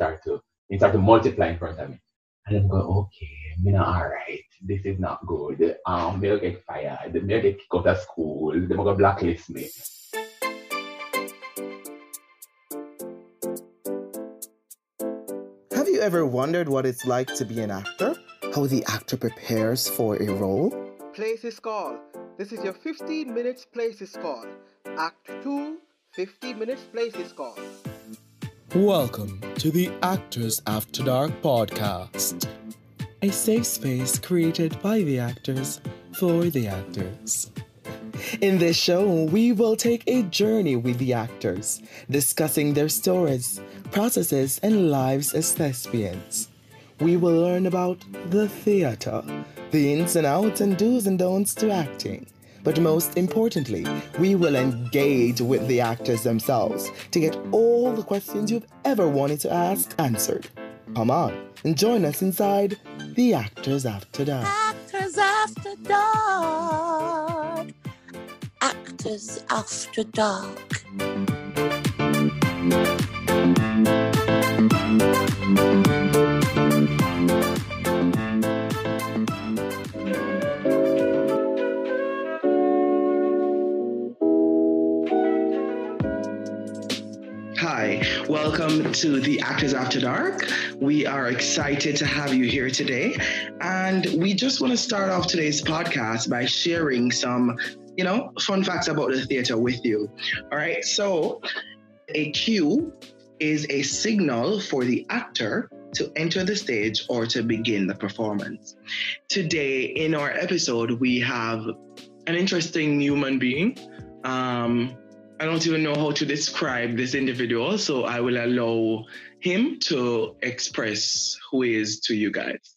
start to it start to multiply in front of me. And I'm going, okay, I'm not all right. This is not good. Um, they'll get fired. They'll get kicked out of school. They're going to blacklist me. Have you ever wondered what it's like to be an actor? How the actor prepares for a role? Place is call. This is your 15 minutes place is call. Act 2, 15 minutes place is call. Welcome to the Actors After Dark podcast, a safe space created by the actors for the actors. In this show, we will take a journey with the actors, discussing their stories, processes, and lives as thespians. We will learn about the theater, the ins and outs and do's and don'ts to acting but most importantly, we will engage with the actors themselves to get all the questions you've ever wanted to ask answered. Come on and join us inside The Actors After Dark. Actors After Dark. Actors After Dark. To the Actors After Dark. We are excited to have you here today. And we just want to start off today's podcast by sharing some, you know, fun facts about the theater with you. All right. So, a cue is a signal for the actor to enter the stage or to begin the performance. Today, in our episode, we have an interesting human being. Um, I don't even know how to describe this individual, so I will allow him to express who he is to you guys.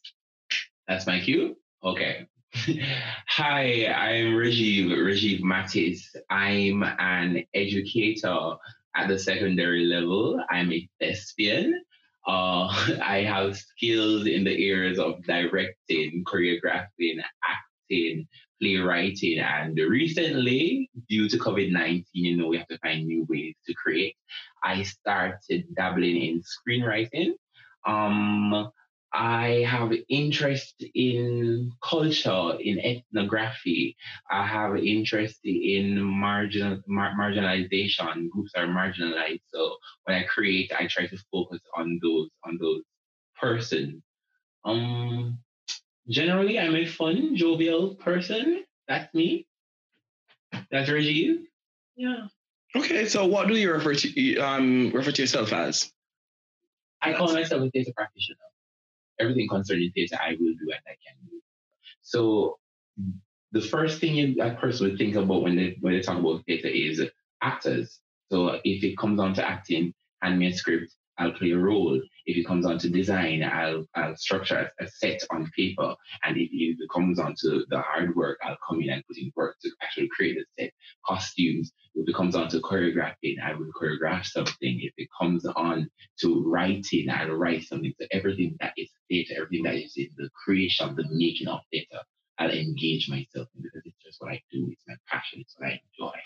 That's my cue? Okay. Hi, I'm Rajiv, Rajiv Mattis. I'm an educator at the secondary level. I'm a thespian. Uh, I have skills in the areas of directing, choreographing, acting, playwriting. And recently, due to COVID 19, you know, we have to find new ways to create. I started dabbling in screenwriting. Um, I have interest in culture, in ethnography. I have interest in marginal mar- marginalization. Groups are marginalized. So when I create, I try to focus on those on those persons. Um, generally, I'm a fun, jovial person. That's me. That's Rajiv. Yeah. Okay, so what do you refer to um refer to yourself as? I call myself a theater practitioner. Everything concerning theater, I will do and I can do. So the first thing a person would think about when they when they talk about theater is actors. So if it comes down to acting, hand me a script, I'll play a role. If it comes on to design, I'll, I'll structure a, set on paper. And if it comes on to the hard work, I'll come in and put in work to actually create the set. Costumes. If it comes on to choreographing, I will choreograph something. If it comes on to writing, I'll write something. So everything that is theater, everything that is in the creation, the making of theater, I'll engage myself in because it's just what I do. It's my passion. It's what I enjoy.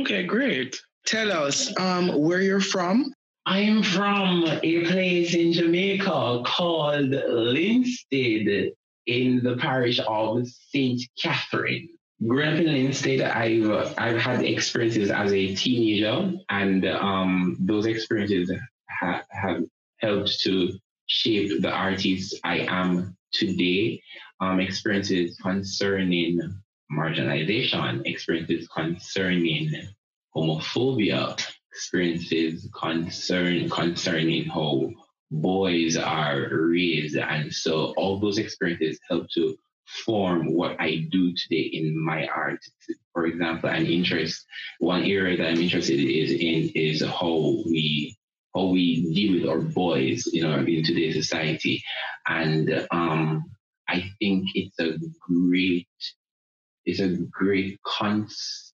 Okay, great. Tell us um, where you're from I'm from a place in Jamaica called Linstead in the parish of St. Catherine. Growing up in Linstead, I've, I've had experiences as a teenager, and um, those experiences ha- have helped to shape the artist I am today. Um, experiences concerning marginalization, experiences concerning homophobia, experiences concern concerning how boys are raised. And so all those experiences help to form what I do today in my art. For example, an interest, one area that I'm interested is in is how we how we deal with our boys, you know, in today's society. And um, I think it's a great, it's a great concept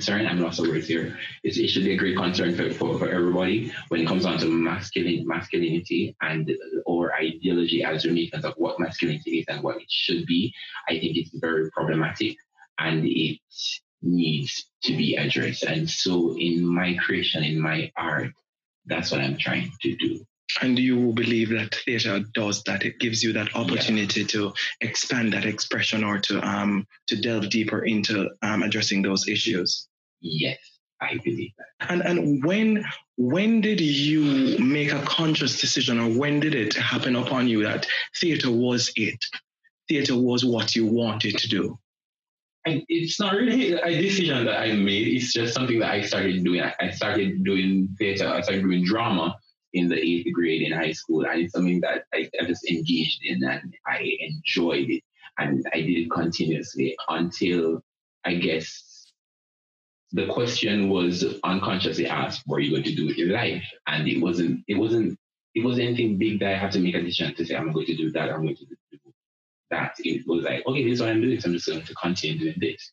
concern, I'm lost of words here, it's, it should be a great concern for, for, for everybody when it comes down to masculine masculinity and or ideology as Jamaicans of what masculinity is and what it should be. I think it's very problematic and it needs to be addressed. And so in my creation, in my art, that's what I'm trying to do. And you believe that theatre does that? It gives you that opportunity yeah. to expand that expression or to um to delve deeper into um, addressing those issues. Yes, I believe that. And and when when did you make a conscious decision, or when did it happen upon you that theatre was it? Theatre was what you wanted to do. I, it's not really a decision that I made. It's just something that I started doing. I started doing theatre. I started doing drama in the eighth grade in high school, and it's something that I, I just engaged in and I enjoyed it, and I did it continuously until I guess the question was unconsciously asked, "What are you going to do with your life?" And it wasn't. It wasn't. It wasn't anything big that I had to make a decision to say, "I'm going to do that." I'm going to do that. It was like, okay, this is what I'm doing. So I'm just going to continue doing this.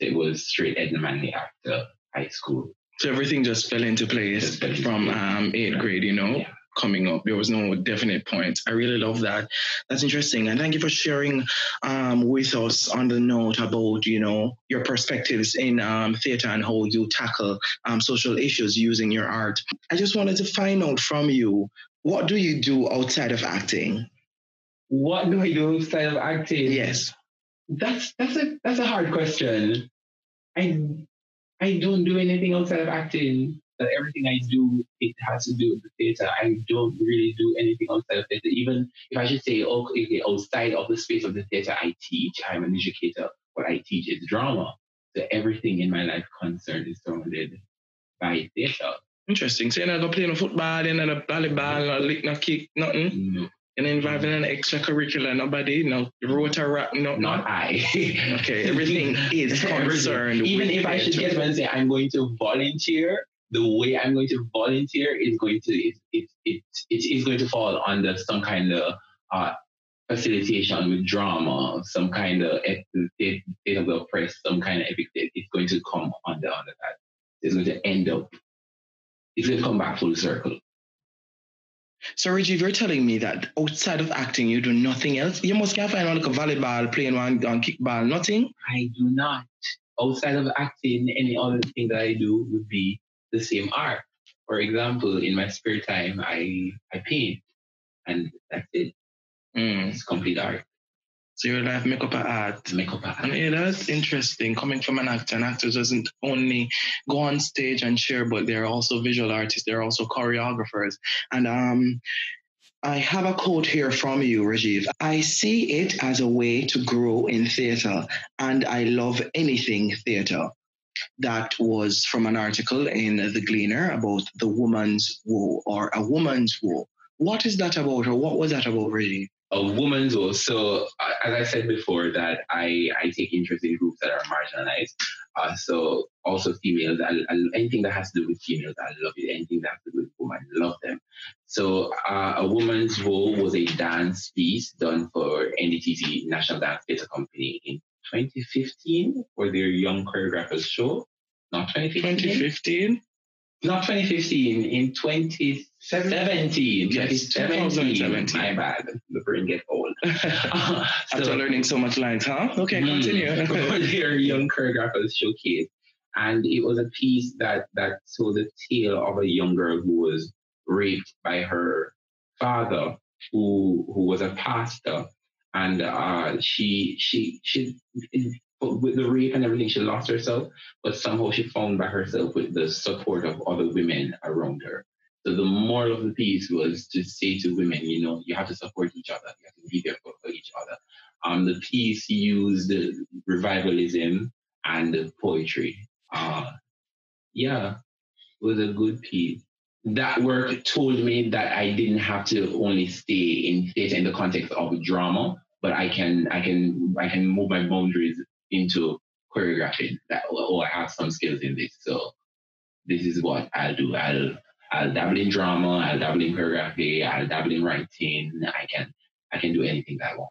It was straight Edna Manley after high school. So everything just fell into place from um, eighth grade, you know, yeah. Coming up. There was no definite point. I really love that. That's interesting. And thank you for sharing um, with us on the note about, you know, your perspectives in um, theater and how you tackle um, social issues using your art. I just wanted to find out from you, what do you do outside of acting? What do I do outside of acting? Yes. That's that's a that's a hard question. I I don't do anything outside of acting. That everything I do, it has to do with the theater. I don't really do anything outside of theater. Even if I should say, oh, okay, outside of the space of the theater, I teach. I'm an educator. What I teach is drama. So everything in my life concerned is surrounded by theater. Interesting. So you're not going to play no football, you're not volleyball, no lick, no kick, nothing? No. Involved in an extracurricular, nobody, no rotary, no. Not I. okay, everything is concerned. Even if I should get and say I'm going to volunteer, the way I'm going to volunteer is going to it it it, it is going to fall under some kind of uh, facilitation with drama, some kind of state of the press, some kind of epic. It's going to come under under that. It's going to end up. It's going to come back full circle. So, Reggie, you're telling me that outside of acting, you do nothing else. You must can't find one like a volleyball, playing one on kickball, nothing. I do not. Outside of acting, any other thing that I do would be the same art. For example, in my spare time, I I paint, and that's it. Mm. It's complete art. So your life makeup art. Makeup art. And yeah, that's interesting. Coming from an actor, an actor doesn't only go on stage and share, but they're also visual artists. They're also choreographers. And um, I have a quote here from you, Rajiv. I see it as a way to grow in theater, and I love anything theater. That was from an article in The Gleaner about the woman's woe or a woman's woe. What is that about, or what was that about, really? a woman's role. So as I said before, that I, I take interest in groups that are marginalized. Uh, so also females, I, I, anything that has to do with females, I love it. Anything that has to do with women, I love them. So uh, a woman's role was a dance piece done for NDTC National Dance Theatre Company in 2015 for their Young Choreographers show. Not 2015. 2015? Not 2015, in 2017. Yes, 2017. My bad. The brain get old. uh, After learning so much lines, huh? Okay, mm, continue. their young choreographers showcase. And it was a piece that, that told the tale of a young girl who was raped by her father, who, who was a pastor. And uh, she, she, she, with the rape and everything, she lost herself, but somehow she found by herself with the support of other women around her. So the moral of the piece was to say to women, you know, you have to support each other. You have to be there for, for each other. Um, the piece used revivalism and poetry. Uh, yeah, it was a good piece. That work told me that I didn't have to only stay in theater in the context of drama, but I can I can I can move my boundaries into choreographing that oh I have some skills in this. So this is what I'll do. I'll I'll dabble in drama, I'll dabble in choreography, I'll dabble in writing. I can I can do anything that I want.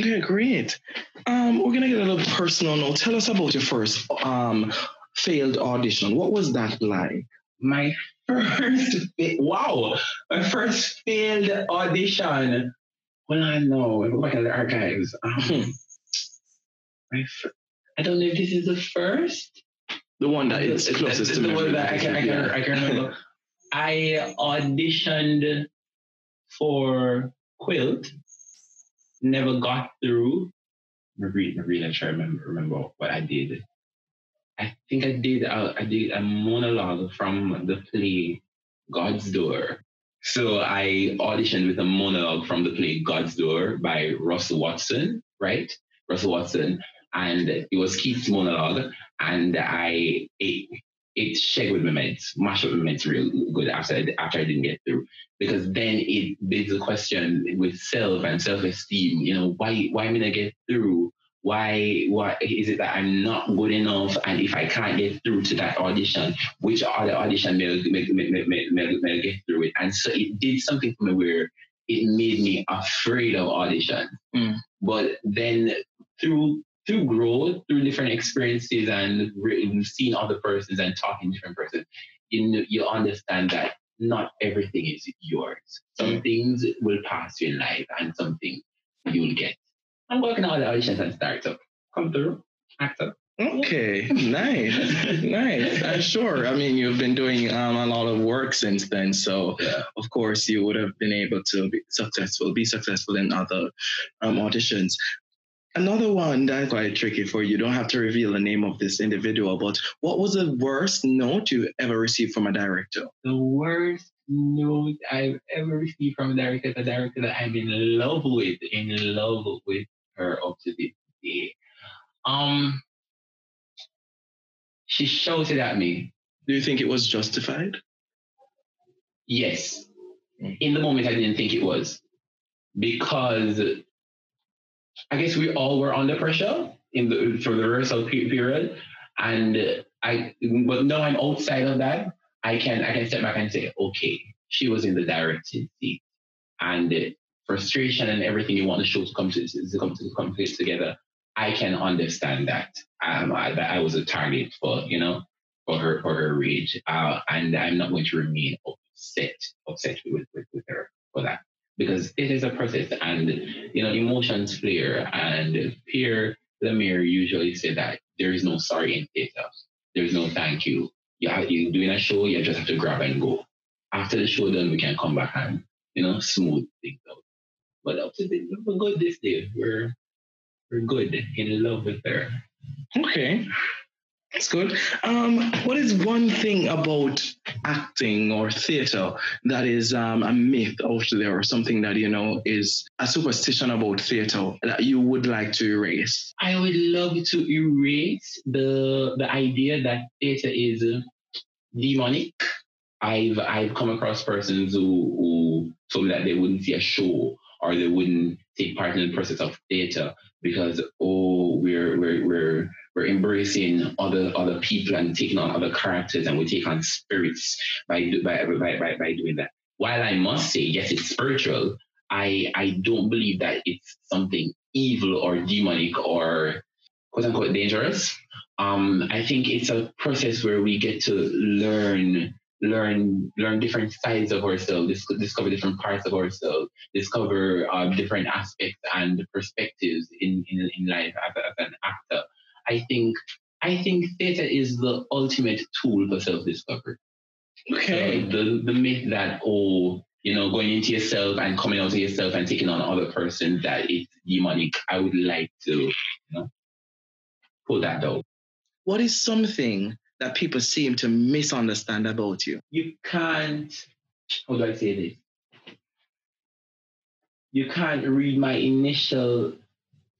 Okay, great. Um, we're gonna get a little personal now. Tell us about your first um, failed audition. What was that like? My first wow, my first failed audition. Well, I know. Look at the archives. Um, I don't know if this is the first. The one that is closest the, to the one that I can, I can, I can remember. I auditioned for Quilt. Never got through. I'm really, I'm really trying to remember, remember what I did. I think I did I did a monologue from the play God's Door. So I auditioned with a monologue from the play God's Door by Russell Watson, right? Russell Watson. And it was Keith's monologue. And I it, it shared with my meds, mashed up my meds real good after I, after I didn't get through. Because then it begs the question with self and self-esteem, you know, why why am I get through? Why why is it that I'm not good enough? And if I can't get through to that audition, which other audition may, may, may, may, may, may get through it? And so it did something for me where it made me afraid of audition. Mm. But then through through growth, through different experiences and re- seeing other persons and talking to different persons, you you understand that not everything is yours. Some things will pass you in life, and some things you'll get. I'm working on the auditions start up. Come through, act up. Okay, nice, nice. I'm sure. I mean, you've been doing um, a lot of work since then, so Yeah. of course you would have been able to be successful, be successful in other um, auditions. Another one that's quite tricky for you. You don't have to reveal the name of this individual, but what was the worst note you ever received from a director? The worst note I've ever received from a director, is a director that I'm in love with, in love with her up to this day. Um, she shouted at me, Do you think it was justified? Yes. Mm. In the moment, I didn't think it was because I guess we all were under pressure in the for the rehearsal period, and I. But now I'm outside of that. I can I can step back and say, okay, she was in the directing seat, and frustration and everything you want the show to come to to come to come together. I can understand that. Um, I, that I was a target for you know for her for her rage, uh, and I'm not going to remain upset upset with, with with her for that because it is a process, and you know emotions flare. And Pierre Lemire usually said that there is no sorry in theater. There is no thank you. You have, you're doing a show, you just have to grab and go. After the show done, we can come back and you know smooth things out. But up to the, we're good this day. We're we're good in love with her. Okay, that's good. Um, what is one thing about acting or theater that is um, a myth out there, or something that you know is a superstition about theater that you would like to erase? I would love to erase the the idea that theater is uh, demonic. I've I've come across persons who, who told me that they wouldn't see a show or they wouldn't take part in the process of theater because oh we're we're we're we're embracing other other people and taking on other characters and we take on spirits by by by by, by doing that. While I must say yes, it's spiritual. I I don't believe that it's something evil or demonic or quote unquote dangerous. Um, I think it's a process where we get to learn learn learn different sides of ourselves, discover different parts of ourselves, discover uh, different aspects and perspectives in, in, in life as, as an actor. I think I think theater is the ultimate tool for self discovery. Okay. the the myth that oh you know going into yourself and coming out of yourself and taking on other person that is demonic. I would like to you know pull that down. What is something that people seem to misunderstand about you? you can't how do I say this? You can't read my initial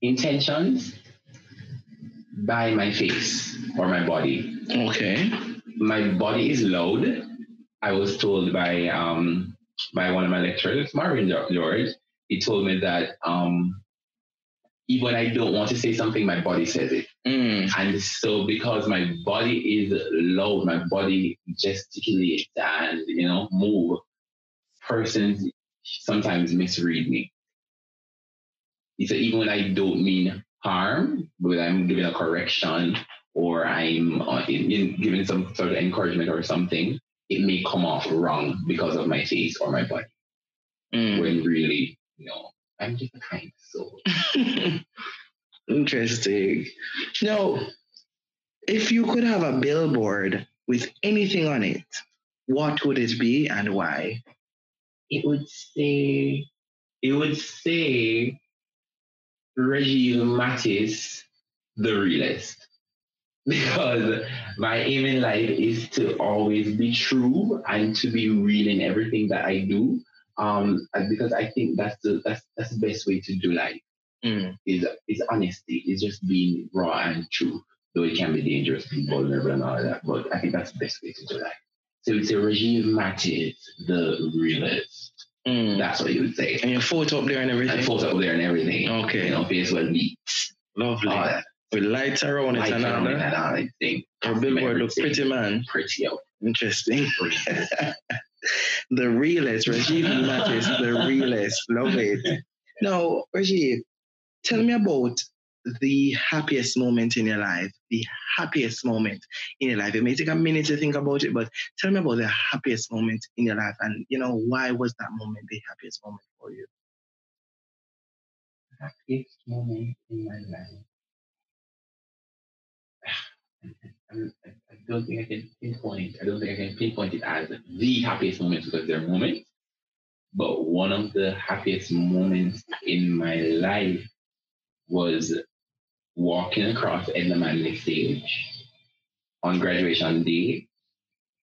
intentions by my face or my body. Okay. My body is loud. I was told by um by one of my lecturers, Marvin George, he told me that um even when I don't want to say something, my body says it. Mm. And so because my body is loud, my body gesticulates and, you know, move, persons sometimes misread me. Said, even when I don't mean harm, but I'm giving a correction or I'm uh, in, in giving some sort of encouragement or something, it may come off wrong because of my face or my body. Mm. When really, you know, I'm just a kind soul. Interesting. Now, if you could have a billboard with anything on it, what would it be and why? it would say it would say Reggie Mattis, the realist. Because my aim in life is to always be true and to be real in everything that I do. Um, because I think that's the that's that's the best way to do life. Mm. Is is honesty. Is just being raw and true. Though it can be dangerous, being vulnerable and all that. But I think that's the best way to do that. So it's a Rajiv Mattis the realist. Mm. That's what you would say. and your photo up there and everything. And photo up there and everything. Okay. You know, face well beats. Lovely. All that. With lights around it and all that. and all. Your billboard look pretty, man. Pretty out. Interesting. the realist, Rajiv Mattis, the realist. Love it. Now, Rajiv, tell me about the happiest moment in your life. The happiest moment in your life. It may take a minute to think about it, but tell me about the happiest moment in your life and, you know, why was that moment the happiest moment for you? happiest moment in my life. I, don't think I can pinpoint. I don't think I can pinpoint it as the happiest moment because there are moments. But one of the happiest moments in my life was walking across Edna Manley stage on graduation day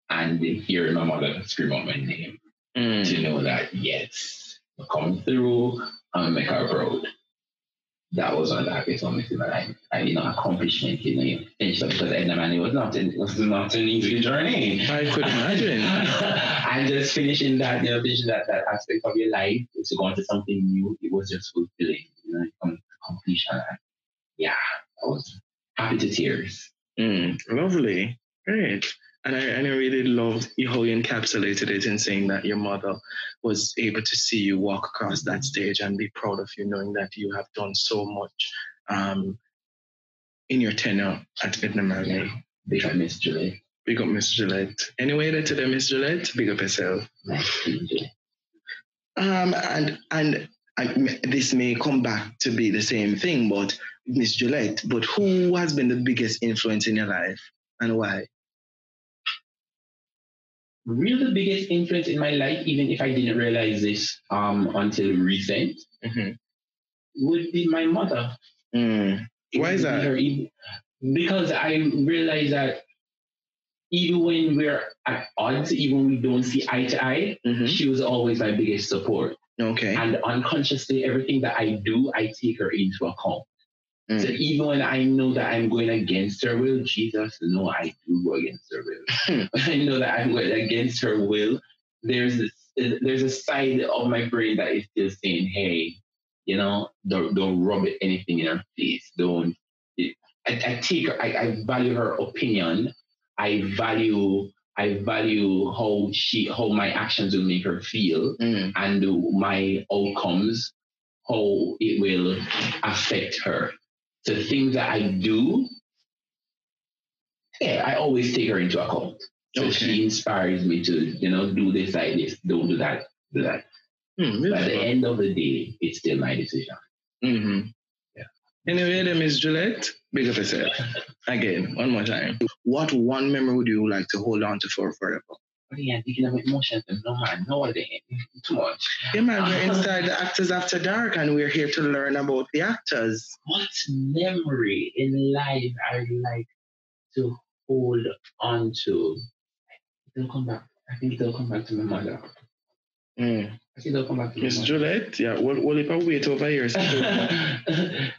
and hearing my mother scream out my name mm. to know that yes, we're coming through, I'm gonna make her proud. That was one of the happiest moments in my life. And you know, accomplishment, you know, finished up because Edna Man, it was not an, it was not an easy journey. I could imagine. and just finishing that, you know, finishing that, that aspect of your life to go on to something new, it was just fulfilling, you know, come to completion. And yeah, I was happy to tears. Mm, lovely. Great. And I, and I really loved how you encapsulated it in saying that your mother was able to see you walk across that stage and be proud of you, knowing that you have done so much um, in your tenure at Edna Manley. Yeah. Big up Miss Julie. Big up Miss Gillette. Anyway, there to them, Miss Gillette, big up yourself. Nice to you. Um, and and I, this may come back to be the same thing, but Miss Gillette, but who has been the biggest influence in your life and why? Really the biggest influence in my life, even if I didn't realize this um, until recent, Mm-hmm. would be my mother. Mm. Why is that? Her Because I realize that even when we're at odds, even when we don't see eye to eye, Mhm. she was always my biggest support. Okay. And unconsciously, everything that I do, I take her into account. Mm. So even when I know that I'm going against her will, Jesus, no, I do go against her will. I know that I'm going against her will, there's this, there's a side of my brain that is still saying, hey, you know, don't, don't rub it, anything in her face. Don't. I, I take her, I, I value her opinion. I value I value how she how my actions will make her feel Mm. and my outcomes, how it will affect her. The things that I do, yeah, I always take her into account. So Okay. she inspires me to, you know, do this like this, don't do that, do that. Mm, But at the end of the day, it's still my decision. Mm-hmm. Anyway, then Miss Gillette, big up yourself. Again, one more time. What one memory would you like to hold on to for forever? Yeah, thinking of emotions, no man, no one too much. Yeah, man, we're inside the Actors After Dark and we're here to learn about the actors. What memory in life I would like to hold on to? It'll come back. I think it'll come back to my mother. Mm. I think it'll come back to Miss. Gillette, yeah, we'll, we'll wait over here.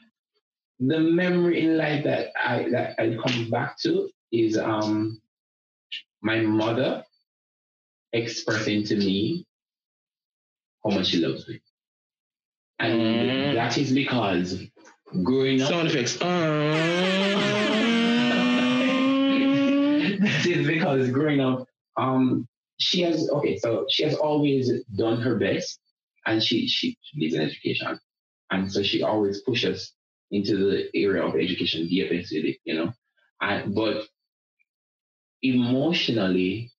the memory in life that I that I come back to is um my mother expressing to me how much she loves me. And Mm. that is because growing up Sound effects. that is because growing up, um, she has okay, so she has always done her best, and she she needs an education, and so she always pushes into the area of education, deep with it, you know, I but emotionally,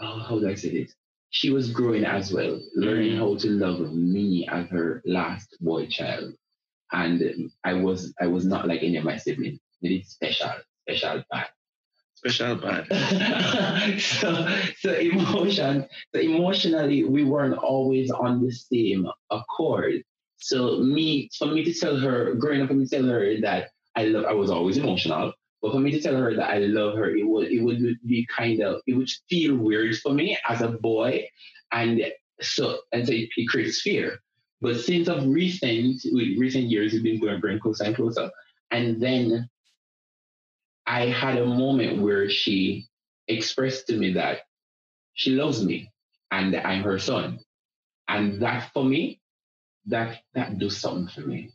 oh, how do I say this? She was growing as well, learning how to love me as her last boy child, and I was I was not like any of my siblings. It is special, special bad. special bad. so, so emotion, so emotionally, we weren't always on the same accord. So me, for me to tell her, growing up, for me to tell her that I love, I was always emotional. But for me to tell her that I love her, it would it would be kind of it would feel weird for me as a boy, and so and so it, it creates fear. But since of recent recent years, we've been going growing closer and closer, and then I had a moment where she expressed to me that she loves me and I'm her son, and that for me, that that do something for me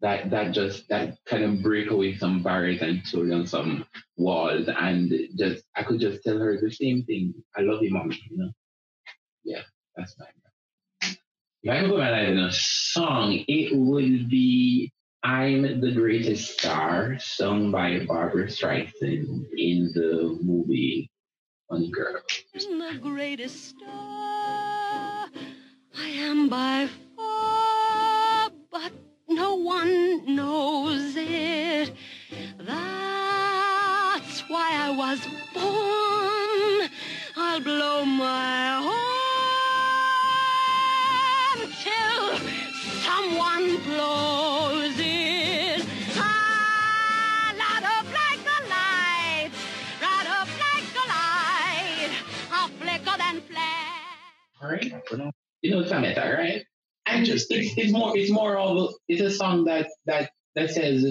that that just that kind of break away some barriers and throw down some walls and just I could just tell her the same thing. I love you, mommy. You know. Yeah, that's my. If I could put my life in a song, it would be "I'm the Greatest Star," sung by Barbra Streisand in the movie Funny Girl. I'm the greatest star. I am by no one knows it. That's why I was born. I'll blow my horn till someone blows it. Ah, light up like a light, up like a light, I'll flicker flash. All right. You know Samantha, right? And Interesting. it's, it's more it's more of it's a song that that that says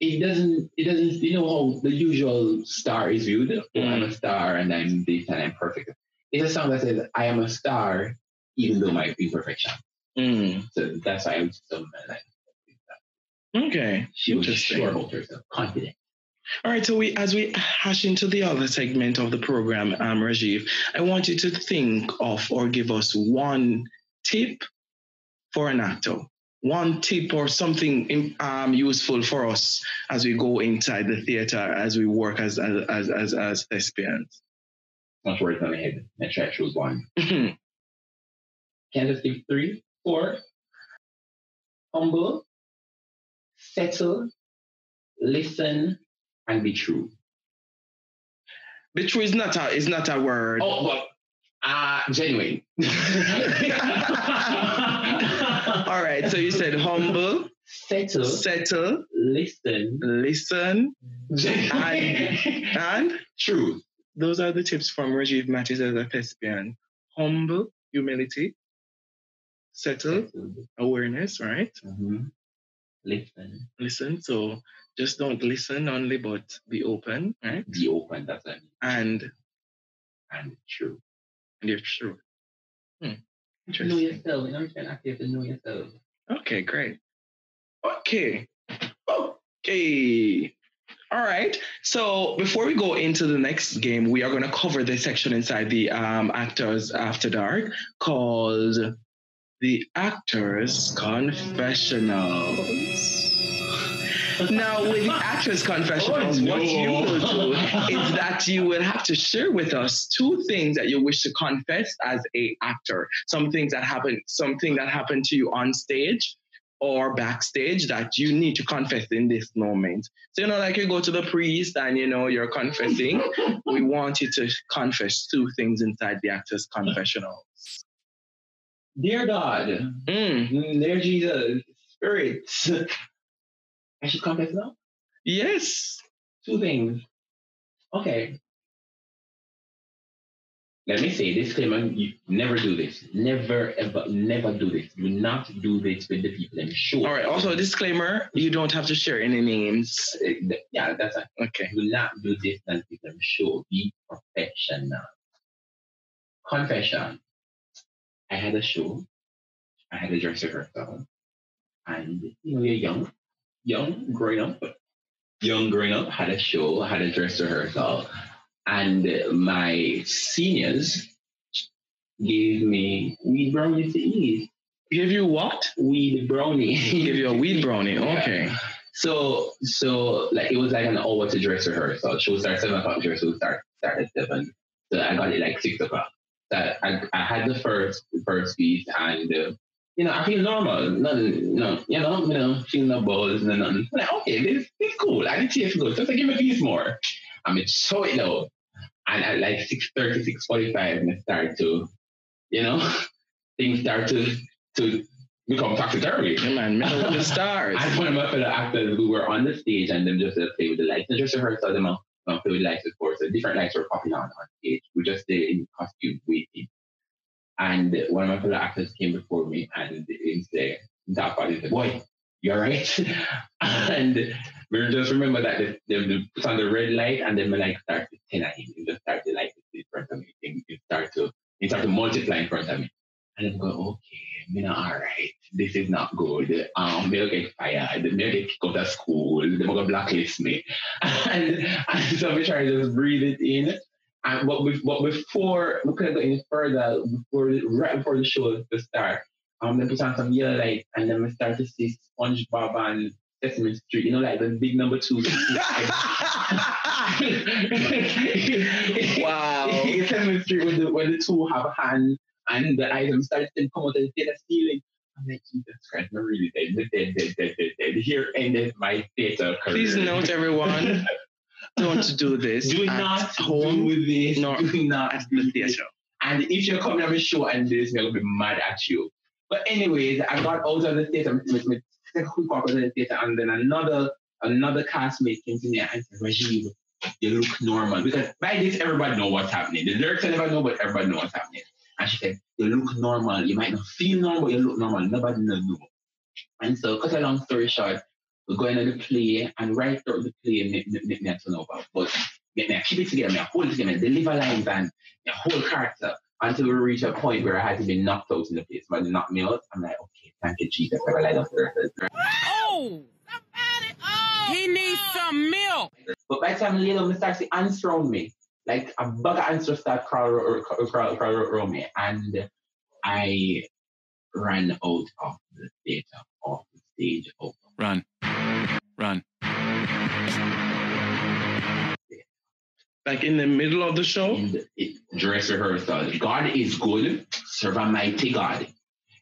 it doesn't it doesn't you know how the usual star is viewed. Oh, I'm a star and I'm this and I'm perfect. It's a song that says I am a star even though my imperfection. Mm. So that's why I was so like Okay. she was sure about herself, confident. All right, so we as we hash into the other segment of the program, um, Rajiv, I want you to think of or give us one tip for an actor. One tip or something um, useful for us as we go inside the theater, as we work as as as as, as thespians. Much words on my head. I try to choose one. Can I just give three? Four. Humble, settle, listen, and be true. Be true is not a is not a word. Oh, well, uh, genuine. All right, so you said humble, Settle, settle, listen, listen, genuine, and true. those are the tips from Rajiv Mattis as a thespian. Humble, humility, settle, awareness, right? Mhm. Listen, Listen. So just don't listen only, but be open, right? be open, that's it. And And true. You're true. Hmm. Know Interesting. yourself. You know, you're active to know yourself. Okay, great. Okay. Okay. All right. So before we go into the next game, we are going to cover the section inside the um, Actors After Dark called The Actors Confessionals. Now, with Actors Confessionals, Oh, what you will do is that you will have to share with us two things that you wish to confess as a actor. Some things that happen, something that happened to you on stage or backstage that you need to confess in this moment. So, you know, like you go to the priest and, you know, you're confessing. we want you to confess two things inside the actor's confessional. Dear God, Mm, mm, dear Jesus, Spirit, I should confess now? yes. Two things. Okay. Let me say disclaimer: you never do this. Never ever, never do this. Do not do this with the people in show. All right. Also, a disclaimer you don't have to share any names. Uh, yeah, that's it. Okay. Do not do this and people in show. Be professional. Confession. I had a show. I had a dress rehearsal, and you know you're young, young growing up, young growing up. Had a show. Had a dress rehearsal, and my seniors gave me weed brownies to eat. Give you what? Weed brownie. Give you a weed brownie. Yeah. Okay. So so like it was like an hour to dress rehearsal. Show start seven o'clock, dress will start start at seven. So I got it like six o'clock. So I, I had the first first piece and uh, you know I feel normal. Nothing, no, you know, you know, feel no buzz, no nothing. I'm like okay, this this cool. I did taste good. So I give me a piece more. I mean, show it out. And at like 6.30, 6.45, I start to, you know, things start to to become taxidermy. Yeah, man, middle of the stars. And one of my fellow actors who were on the stage and them just uh, play with the lights. And just rehearsal them uh, uh, play with the lights before. So different lights were popping on on stage. We just stayed in costume waiting. And one of my fellow actors came before me and he said, that body said, boy, you're right. and we just remember that they, put on the red light and then we light start to tell him. You just start to like in front of me. You start to you start to multiply in front of me. And I'm going, okay, I'm not all right. This is not good. Um, they'll get fired. They'll get kicked out of school. They're to blacklist me. and, and so we try to just breathe it in. And but, but before we could go any further, before right before the show to start, um, they put on some yellow light, and then we start to see SpongeBob and Sesame Street. You know, like the big number two. wow. Sesame Street when the when the two have a hand and the items starts to come out and the ceiling. I'm like, Jesus Christ, I'm really dead, dead, dead, dead, dead, dead. Here ended my theater career. Please note, everyone, don't do this. Do not home do this. nor do not at the theater. And if you're coming on a show and this, I'm gonna be mad at you. But anyways, I got out of the theater with me quick walk out of the theater, and then another another castmate came to me and said, Rajiv, you look normal. Because by this, everybody know what's happening. The lyrics I never know, but everybody know what's happening. And she said, You look normal. You might not feel normal, but you look normal. Nobody knows. And so, cut a long story short, we're going to the play, and right through the play, make me, me, me a turn over. But me, me keep it together, me hold it together, me deliver lines and me whole character until we reach a point where I had to be knocked out in the place. But knocked me out. I'm like, okay, thank you, Jesus. I lied up there. Oh! Somebody, oh! He needs some milk! But by the time later, I start to ants around me. Like a bug of just start crawl, or, crawl, crawl, crawl around me. And I ran out of the theater, off the stage. Run. Run. Like in the middle of the show? in the it, dress rehearsal. God is good, serve a mighty God.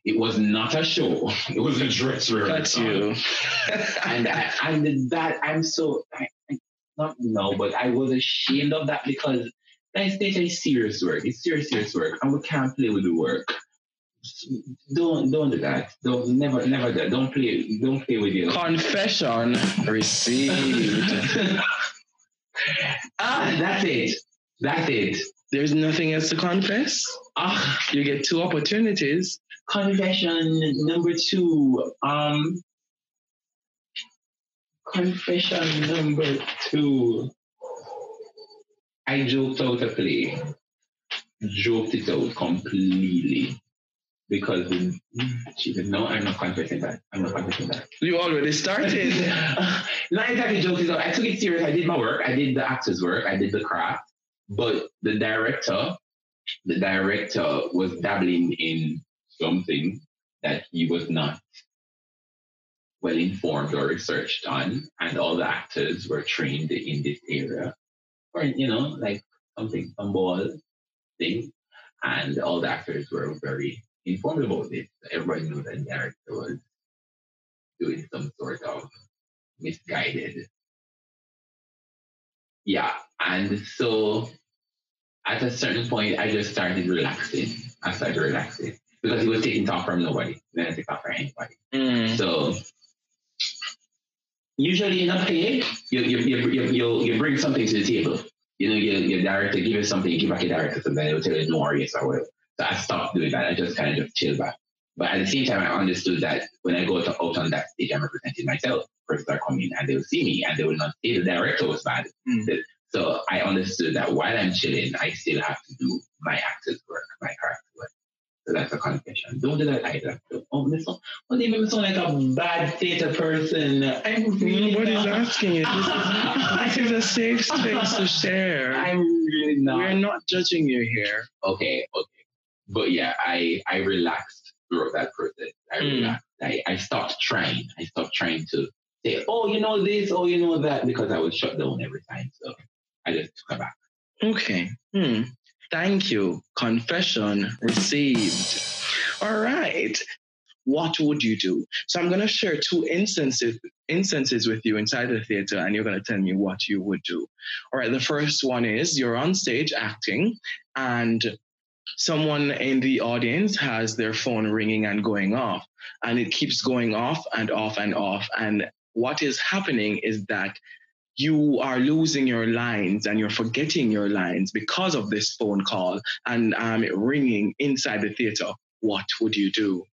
It was not a show. It was a dress rehearsal. That's you. and I, and that I'm so I, I, not no, but I was ashamed of that because that stage is serious work. It's serious, serious work, and we can't play with the work. Don't don't do that. Don't never never do that. Don't play don't play with your Confession received. ah that's it. That's it. There's nothing else to confess. Ah You get two opportunities. confession number two. Um confession number two. I joked out a play. Joked it out completely. Because she said, No, I'm not confessing that. I'm not confessing that. You already started. not exactly it out. I took it serious. I did my work. I did the actor's work. I did the craft. But the director, the director was dabbling in something that he was not well informed or researched on, and all the actors were trained in this area, or you know, like something, some ball thing, and all the actors were very informed about this. Everybody knew that the director was doing some sort of misguided. Yeah, and so at a certain point, I just started relaxing. I started relaxing because he was taking talk from nobody. Then I take talk from anybody. Mm. So usually in a play, you you, you, you, you, bring something to the table. You know, your, your director give you something, you give back your director something, they will tell you no worries or whatever. So I stopped doing that. I just kind of just chill back. But at the same time, I understood that when I go to, out on that stage, I'm representing myself. Persons are coming and they will see me and they will not say the director was bad. Mm. So I understood that while I'm chilling, I still have to do my actor's work, my character work. So that's a confession. Don't do that either. Don't, oh, this one, what do you make sound like a bad theater person? I'm really Nobody's not. asking you. This is, this is a safe space to share. I'm really not. We're not judging you here. okay, okay. But yeah, I I relaxed throughout that process. I Mm. relaxed. I, I stopped trying. I stopped trying to say, oh, you know this, oh, you know that, because I was shut down every time. So I just took it back. Okay. Hmm. Thank you. Confession received. All right. what would you do? So I'm going to share two instances instances with you inside the theater, and you're going to tell me what you would do. All right. The first one is you're on stage acting, and someone in the audience has their phone ringing and going off, and it keeps going off and off and off. And what is happening is that you are losing your lines and you're forgetting your lines because of this phone call and um, ringing inside the theater. What would you do?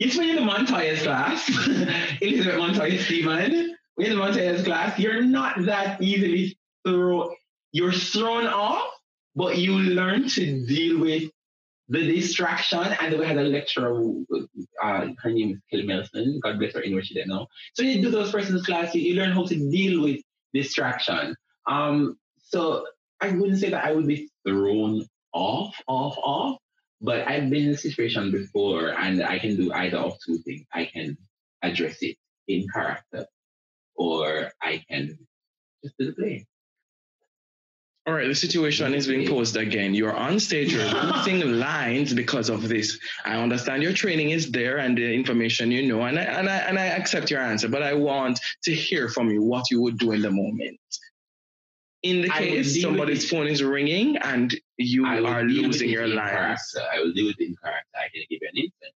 It's when you're in the Montoya's class, Elizabeth Montoya Stephen, you're in the Montoya's class, you're not that easily thrown, you're thrown off, but you learn to deal with the distraction. And we had a lecturer, who, uh, her name is Kelly Melson, God bless her, in where she didn't know. So you do those persons class, you, you learn how to deal with distraction. Um, so I wouldn't say that I would be thrown off, off, off, but I've been in a situation before and I can do either of two things. I can address it in character or I can just do the play. All right, the situation is being posed again. You're on stage, you're losing lines because of this. I understand your training is there and the information you know, and I, and I, and I accept your answer, but I want to hear from you what you would do in the moment. In the case somebody's phone is ringing and you are losing your lines. Character. I will do it in character. I can give you an instance.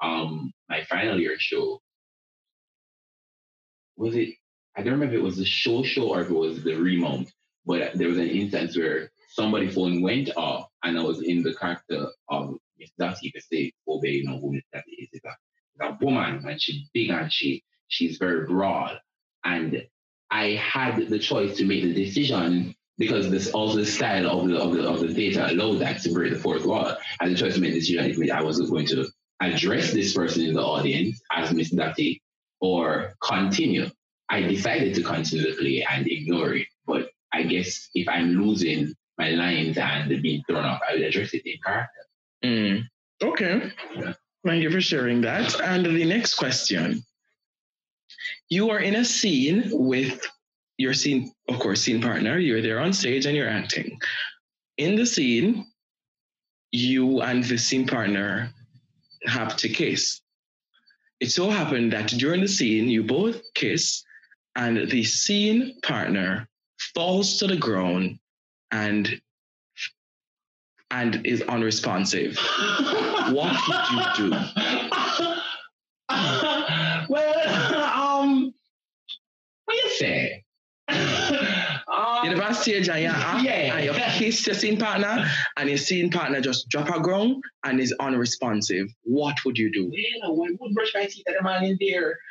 Um, my final year show was it? I don't remember if it was the show show or if it was the remount, but there was an instance where somebody's phone went off and I was in the character of Miss Dottie to say, obey, you know who Dottie is. It's a, woman and she's big and she she's very broad. And I had the choice to make the decision because this also the style of the of the of the theater allowed that to break the fourth wall. I had the choice to make the decision I wasn't going to address this person in the audience as Miss Dottie or continue. I decided to continue the play and ignore it. I guess if I'm losing my lines and being thrown off, I will address it in character. Mm. Okay. Yeah. Thank you for sharing that. And the next question. You are in a scene with your scene, of course, scene partner. You're there on stage and you're acting. In the scene, you and the scene partner have to kiss. It so happened that during the scene, you both kiss, and the scene partner falls to the ground and and is unresponsive. what would you do? well, um, what do you say? Um, you never stage and you yeah. and you kiss your scene partner and your scene partner just drop a ground and is unresponsive. What would you do? Well, I would brush my teeth at the man in there.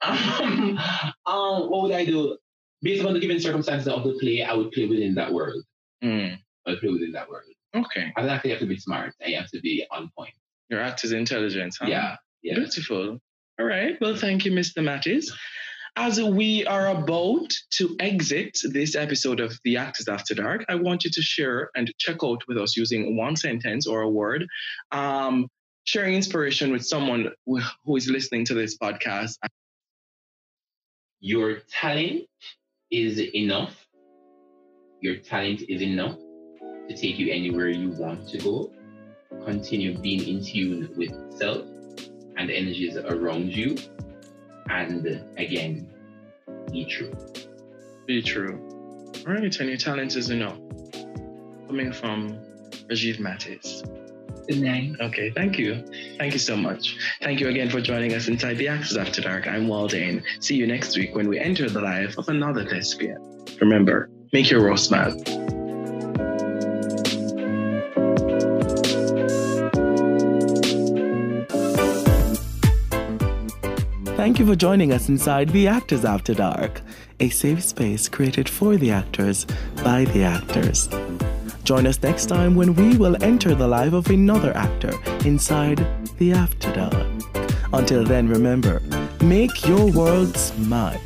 Um, um, what would I do? Based on the given circumstances of the play, I would play within that world. Mm. I would play within that world. Okay. I don't have to be smart. I have to be on point. Your actor's intelligence, huh? Yeah. yeah. Beautiful. All right. Well, thank you, Mr. Mattis. As we are about to exit this episode of The Actors After Dark, I want you to share and check out with us using one sentence or a word, um, sharing inspiration with someone who is listening to this podcast. Your talent is enough. Your talent is enough to take you anywhere you want to go. Continue being in tune with self and energies around you and again, be true. Be true. All right, and your talent is enough. Coming from Rajiv Mattis. Good night. Okay, thank you. Thank you so much. Thank you again for joining us inside the Actors After Dark. I'm Waldane. See you next week when we enter the life of another thespian. Remember, make your role smile. Thank you for joining us inside The Actors After Dark, a safe space created for the actors by the actors. Join us next time when we will enter the life of another actor inside The After Dark. Until then, remember, make your world smile.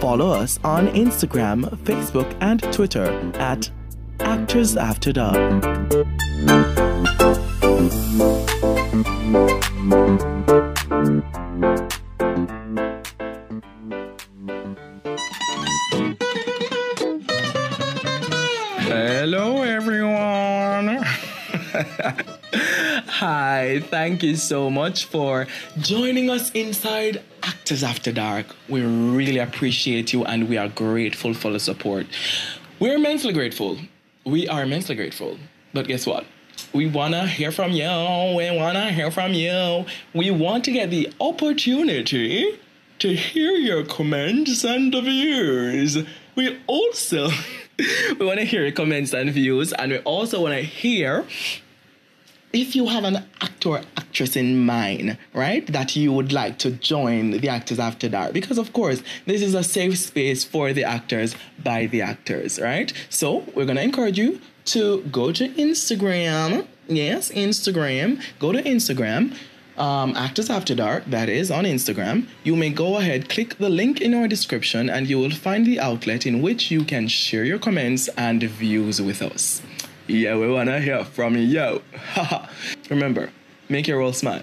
Follow us on Instagram, Facebook, and Twitter at Actors After Dark. Thank you so much for joining us inside Actors After Dark. We really appreciate you and we are grateful for the support. We're immensely grateful. We are immensely grateful. But guess what? We want to hear from you. We want to hear from you. We want to get the opportunity to hear your comments and views. We also we want to hear your comments and views, and we also want to hear if you have an actor actress in mind, right, that you would like to join the Actors After Dark. Because, of course, this is a safe space for the actors by the actors, right? So, we're to encourage you to go to Instagram. Yes, Instagram. Go to Instagram. Um, Actors After Dark, that is on Instagram. You may go ahead, click the link in our description, and you will find the outlet in which you can share your comments and views with us. Yeah, we wanna hear from you. Remember, make your world smile.